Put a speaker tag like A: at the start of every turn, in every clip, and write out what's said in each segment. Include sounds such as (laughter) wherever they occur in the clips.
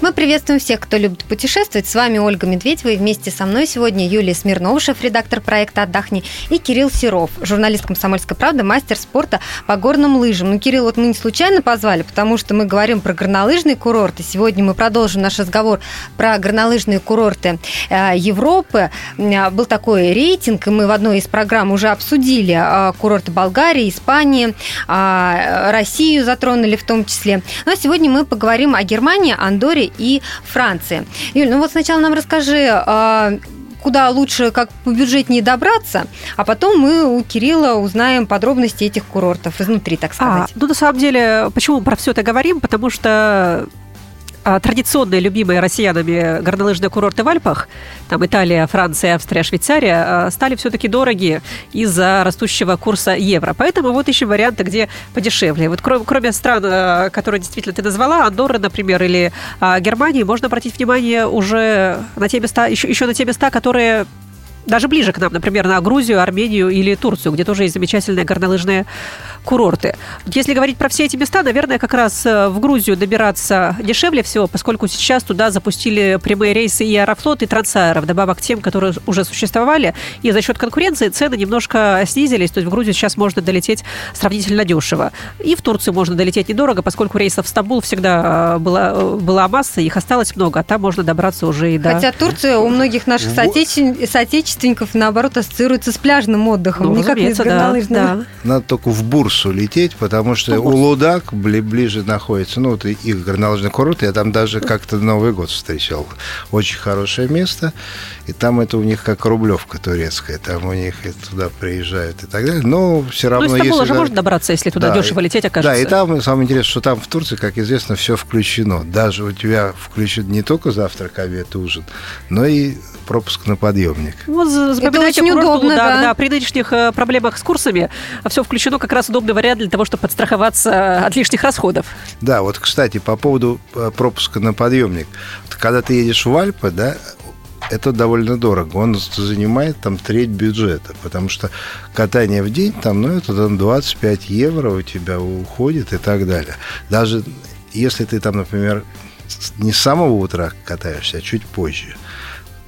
A: Мы приветствуем всех, кто любит путешествовать. С вами Ольга Медведева и вместе со мной сегодня Юлия Смирнова, шеф-редактор проекта «Отдохни», и Кирилл Серов, журналист «Комсомольской правды», мастер спорта по горным лыжам. Ну, Кирилл, вот мы не случайно позвали, потому что мы говорим про горнолыжные курорты. Сегодня мы продолжим наш разговор про горнолыжные курорты э, Европы. Э, был такой рейтинг, и мы в одной из программ уже обсудили э, курорты Болгарии, Испании, Россию затронули в том числе. Но сегодня мы поговорим о Германии, Андоре и Франции. Юль, ну вот сначала нам расскажи, а, куда лучше, как по бюджетнее добраться, а потом мы у Кирилла узнаем подробности этих курортов изнутри, так а, сказать.
B: А, ну, на самом деле, почему про все это говорим? Потому что традиционные, любимые россиянами горнолыжные курорты в Альпах, там Италия, Франция, Австрия, Швейцария, а, стали все-таки дороги из-за растущего курса евро. Поэтому вот ищем варианты, где подешевле. Вот кроме, кроме стран, а, которые действительно ты назвала, Андорры, например, или Германии, можно обратить внимание уже на те места, еще, еще на те места, которые даже ближе к нам, например, на Грузию, Армению или Турцию, где тоже есть замечательные горнолыжные курорты. Если говорить про все эти места, наверное, как раз э, в Грузию добираться дешевле всего, поскольку сейчас туда запустили прямые рейсы и Аэрофлот, и Трансаэро, вдобавок к тем, которые уже существовали. И за счет конкуренции цены немножко снизились. То есть в Грузию сейчас можно долететь сравнительно дешево. И в Турцию можно долететь недорого, поскольку рейсов в Стамбул всегда э, была, э, была масса, их осталось много, а там можно добраться уже и до...
A: Хотя Турция у многих наших соотечественников, наоборот, ассоциируется с пляжным отдыхом,
B: ну, никак не с горнолыжным. Да,
C: да. Надо только в Бурсу Бурсу лететь, потому что ну, у Лудак ближе находится, ну, вот их горнолыжный курорт, я там даже как-то Новый год встречал. Очень хорошее место, и там это у них как рублевка турецкая, там у них и туда приезжают и так далее, но все равно... Ну,
B: из Стамбула же можно добраться, если туда да, дешево лететь окажется.
C: Да, и там самое интересное, что там в Турции, как известно, все включено. Даже у тебя включен не только завтрак, обед, ужин, но и пропуск на подъемник.
A: Вот это очень удобно, да.
B: да. При нынешних э, проблемах с курсами все включено как раз удобный вариант для того, чтобы подстраховаться от лишних расходов.
C: Да, вот, кстати, по поводу э, пропуска на подъемник. Когда ты едешь в Альпы, да, это довольно дорого. Он занимает там треть бюджета, потому что катание в день там, ну, это там 25 евро у тебя уходит и так далее. Даже если ты там, например, не с самого утра катаешься, а чуть позже –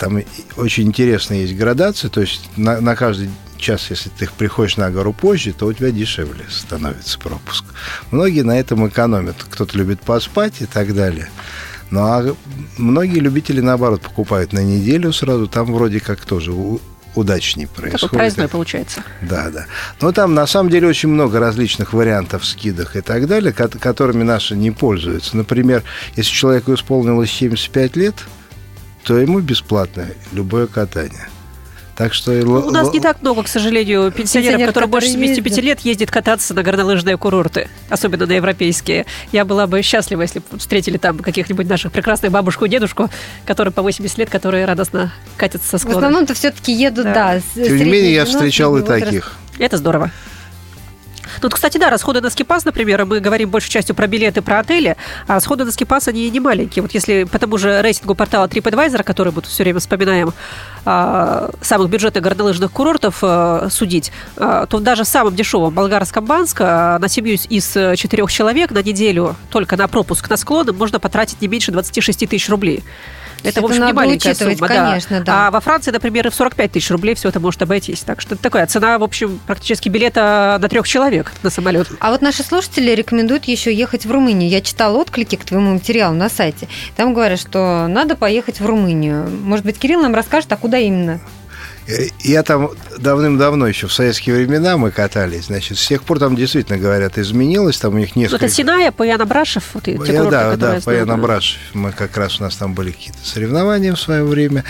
C: там очень интересная есть градация, то есть на, на каждый час, если ты приходишь на гору позже, то у тебя дешевле становится пропуск. Многие на этом экономят. Кто-то любит поспать и так далее. Ну а многие любители, наоборот, покупают на неделю сразу. Там вроде как тоже удачнее происходит.
B: Такой праздной получается.
C: Да, да. Но там на самом деле очень много различных вариантов скидок и так далее, которыми наши не пользуются. Например, если человеку исполнилось 75 лет, то ему бесплатно любое катание. Так что...
B: Ну, у нас не так много, к сожалению, пенсионеров, которые больше 75 ездят. лет ездят кататься на горнолыжные курорты, особенно на европейские. Я была бы счастлива, если бы встретили там каких-нибудь наших прекрасных бабушку и дедушку, которые по 80 лет, которые радостно катятся со склона.
A: В основном-то все-таки едут, да. да
C: Тем не менее, я встречал и таких.
B: Это здорово. Тут, кстати, да, расходы на скипас, например, мы говорим большей частью про билеты, про отели, а расходы на скипас, они не маленькие. Вот если по тому же рейтингу портала TripAdvisor, который мы все время вспоминаем, а, самых бюджетных горнолыжных курортов а, судить, а, то даже в самом дешевом болгарском Банска на семью из четырех человек на неделю только на пропуск на склоны можно потратить не меньше 26 тысяч рублей. Это, в общем, не маленькая сумма.
A: Конечно, да. да.
B: А во Франции, например, и в 45 тысяч рублей все это может обойтись. Так что это такая цена, в общем, практически билета на трех человек на самолет.
A: А вот наши слушатели рекомендуют еще ехать в Румынию. Я читала отклики к твоему материалу на сайте. Там говорят, что надо поехать в Румынию. Может быть, Кирилл нам расскажет, а куда именно?
C: Я там давным-давно еще в советские времена мы катались, значит, с тех пор там действительно, говорят, изменилось, там у них несколько...
B: Это Синая, Паяна Брашев? Вот, те
C: я, курорты, да, да, Паяна Брашев. Мы как раз, у нас там были какие-то соревнования в свое время.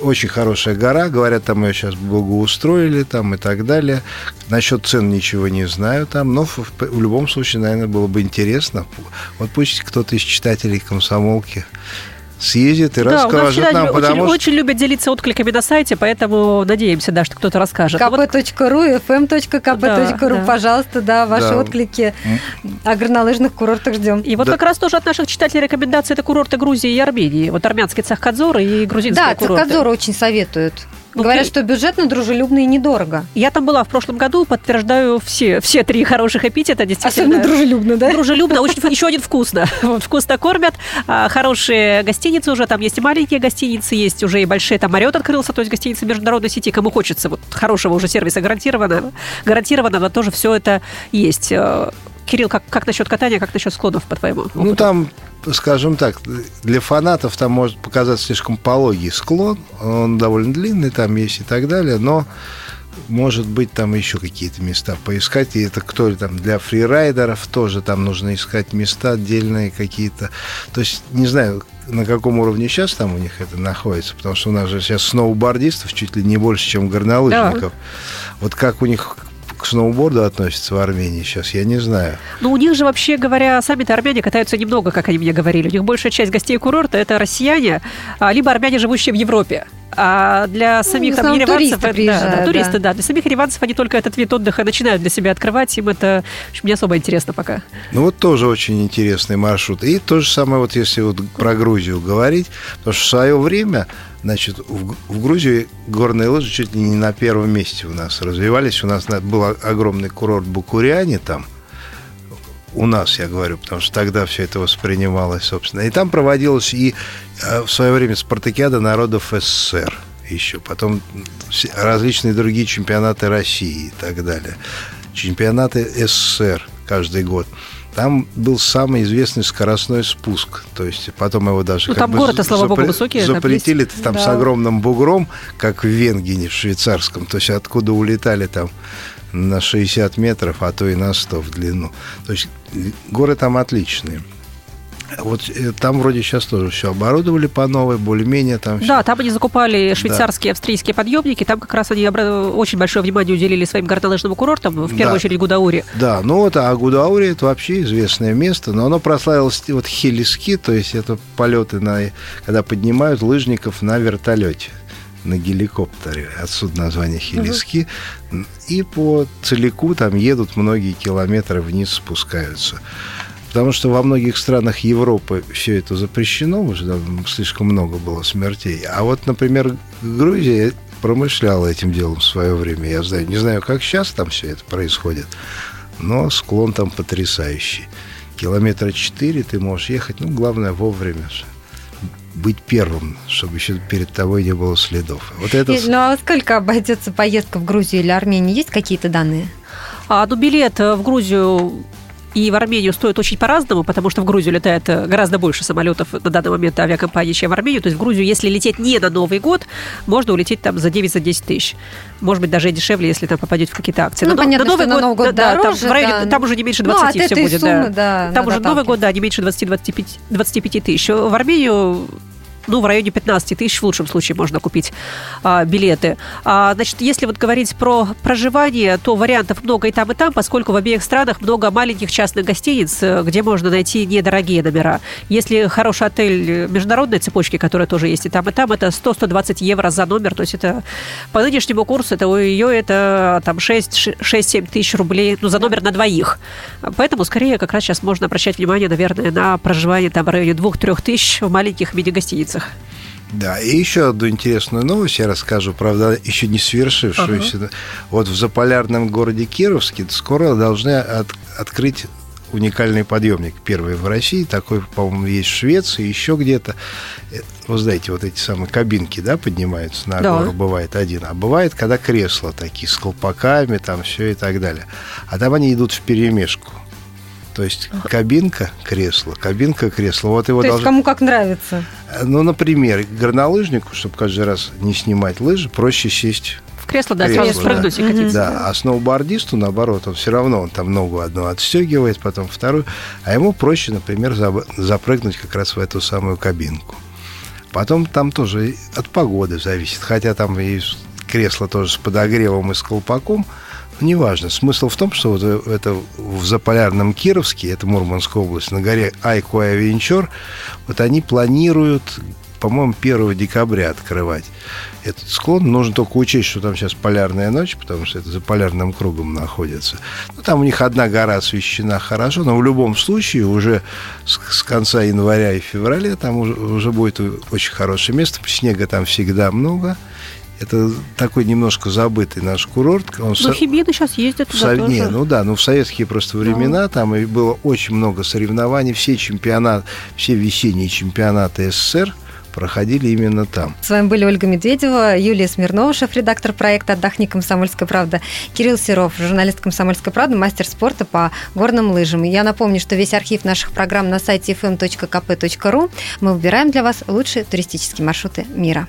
C: Очень хорошая гора, говорят, там ее сейчас благоустроили там и так далее. Насчет цен ничего не знаю там, но в, в любом случае, наверное, было бы интересно. Вот пусть кто-то из читателей комсомолки съездит и да, расскажет нам,
B: очень,
C: потому
B: очень, что... очень любят делиться откликами на сайте, поэтому надеемся, да, что кто-то расскажет.
A: kp.ru, fm.kp.ru, да, да. пожалуйста, да, ваши да. отклики о горнолыжных курортах ждем.
B: И вот да. как раз тоже от наших читателей рекомендации это курорты Грузии и Армении. Вот армянский Цахкадзор и грузинские
A: да,
B: курорты.
A: Да, Цахкадзор очень советуют.
B: Ну,
A: Говорят,
B: ты-
A: что бюджетно, дружелюбно и недорого.
B: Я там была в прошлом году, подтверждаю все, все три хороших эпитета. Действительно,
A: Особенно дружелюбно, да?
B: Дружелюбно, очень, еще один вкусно. Вот, (laughs) вкусно кормят. А, Хорошие гостиницы уже, там есть и маленькие гостиницы, есть уже и большие. Там Мариот открылся, то есть гостиницы международной сети. Кому хочется вот хорошего уже сервиса гарантированного, гарантированного тоже все это есть. Э, Кирилл, как, как насчет катания, как насчет склонов, по-твоему?
C: Ну,
B: опыту?
C: там, скажем так, для фанатов там может показаться слишком пологий склон. Он довольно длинный там есть и так далее, но может быть, там еще какие-то места поискать. И это кто ли там для фрирайдеров тоже там нужно искать места отдельные какие-то. То есть, не знаю, на каком уровне сейчас там у них это находится, потому что у нас же сейчас сноубордистов чуть ли не больше, чем горнолыжников. Вот как у них к сноуборду относятся в Армении сейчас, я не знаю.
B: Ну, у них же, вообще говоря, сами-то армяне катаются немного, как они мне говорили. У них большая часть гостей курорта – это россияне, а, либо армяне, живущие в Европе. А для самих
A: в
B: там ереванцев...
A: туристы
B: это- да, да, туристы, да. Для самих ереванцев они только этот вид отдыха начинают для себя открывать. Им это в общем, не особо интересно пока.
C: Ну вот тоже очень интересный маршрут. И то же самое, вот если вот про Грузию говорить, потому что в свое время, значит, в, в Грузии горные лыжи чуть ли не на первом месте у нас развивались. У нас на- был огромный курорт Букуриане там, у нас, я говорю, потому что тогда все это воспринималось, собственно. И там проводилась и э, в свое время спартакиада народов СССР еще. Потом различные другие чемпионаты России и так далее. Чемпионаты СССР каждый год. Там был самый известный скоростной спуск. То есть потом его даже
B: Ну, там
C: бы
B: город-то, слава богу,
C: запре-
B: высокий, там
C: запретили
A: есть.
C: там с
A: Да.
C: огромным бугром, как в Венгене, в швейцарском. То есть откуда улетали там на 60 метров, а то и на 100 в длину. То есть э, горы там отличные. Вот э, там вроде сейчас тоже все оборудовали по новой, более-менее там всё.
B: Да, там они закупали швейцарские, австрийские подъемники. Там как раз они очень большое внимание уделили своим горнолыжным курортам, в первую
C: Да.
B: очередь Гудаури.
C: Да, ну вот а Гудаури это вообще известное место, но оно прославилось вот хелиски, то есть это полеты на, когда поднимают лыжников на вертолете на геликоптере, отсюда название хелиски, и по целику там едут многие километры вниз спускаются. Потому что во многих странах Европы все это запрещено, уже там слишком много было смертей. А вот, например, Грузия промышляла этим делом в свое время. Я знаю, не знаю, как сейчас там все это происходит, но склон там потрясающий. Километра четыре ты можешь ехать, ну, главное, вовремя же. Быть первым, чтобы еще перед тобой не было следов. Вот это...
A: И- Ну а сколько обойдется поездка в Грузию или Армению? Есть какие-то данные?
B: А, ну, билет э, в Грузию и в Армению стоит очень по-разному, потому что в Грузию летает э, гораздо больше самолетов на данный момент авиакомпании, чем в Армению. То есть в Грузию, если лететь не на Новый год, можно улететь там за 9-10 тысяч. Может быть, даже и дешевле, если там попадете в какие-то акции.
A: Ну,
B: Но
A: понятно, что на Новый год
B: да, да, там,
A: дороже,
B: в районе-
A: да.
B: там уже не меньше
A: Ну,
B: 20
A: от
B: все
A: этой
B: будет.
A: суммы,
B: да.
A: да,
B: Там уже Новый год, да, не меньше 20-25 25 тысяч. В Армению ну, в районе 15 тысяч в лучшем случае можно купить а, билеты. А, значит, если вот говорить про проживание, то вариантов много и там, и там, поскольку в обеих странах много маленьких частных гостиниц, э, где можно найти недорогие номера. Если хороший отель э, международной цепочки, которая тоже есть и там, и там, это 100-120 евро за номер. То есть это по нынешнему курсу, это у ее это там 6-7 тысяч рублей ну, за номер на двоих. Поэтому скорее как раз сейчас можно обращать внимание, наверное, на проживание там в районе 2-3 тысяч в маленьких мини-гостиницах.
C: Да, и еще одну интересную новость я расскажу, правда, еще не свершившуюся. Вот в заполярном городе Кировске скоро должны от- открыть уникальный подъемник. Первый в России, такой, по-моему, есть в Швеции, еще где-то. Э, Вы знаете, вот эти самые кабинки, да, поднимаются на
B: Да.
C: гору, бывает один. А бывает, когда кресла такие с колпаками, там все и так далее. А там они идут в перемешку. То есть кабинка, кресло, кабинка, кресло. Вот его
A: То есть
C: должны-
A: кому как нравится.
C: ну, например, горнолыжнику, чтобы каждый раз не снимать лыжи, проще сесть.
B: В кресло, да,
C: Кресло,
B: сразу и
A: Мгм.
B: катиться.
C: Да, а сноубордисту, наоборот, он все равно, он там ногу одну отстегивает, потом вторую, а ему проще, например, запрыгнуть как раз в эту самую кабинку. Потом там тоже от погоды зависит, хотя там и кресло тоже с подогревом и с колпаком, неважно. Смысл в том, что вот это в заполярном Кировске, это Мурманская область, на горе Айкуая-Венчор, вот они планируют, по-моему, 1 декабря открывать этот склон. Нужно только учесть, что там сейчас полярная ночь, потому что это за полярным кругом находится. Ну, там у них одна гора освещена хорошо, но в любом случае уже с, с конца января и февраля там уже, уже будет очень хорошее место. Снега там всегда много. Это такой немножко забытый наш курорт.
B: Он Но химины сейчас ездят туда
C: в... тоже. Не, ну да, ну в советские просто времена да. там и было очень много соревнований, все чемпионаты, все весенние чемпионаты СССР – проходили именно там.
A: С вами были Ольга Медведева, Юлия Смирнова, шеф-редактор проекта «Отдохни, Комсомольская правда», Кирилл Серов, журналист «Комсомольской правды», мастер спорта по горным лыжам. И я напомню, что весь архив наших программ на сайте fm.kp.ru мы выбираем для вас лучшие туристические маршруты мира.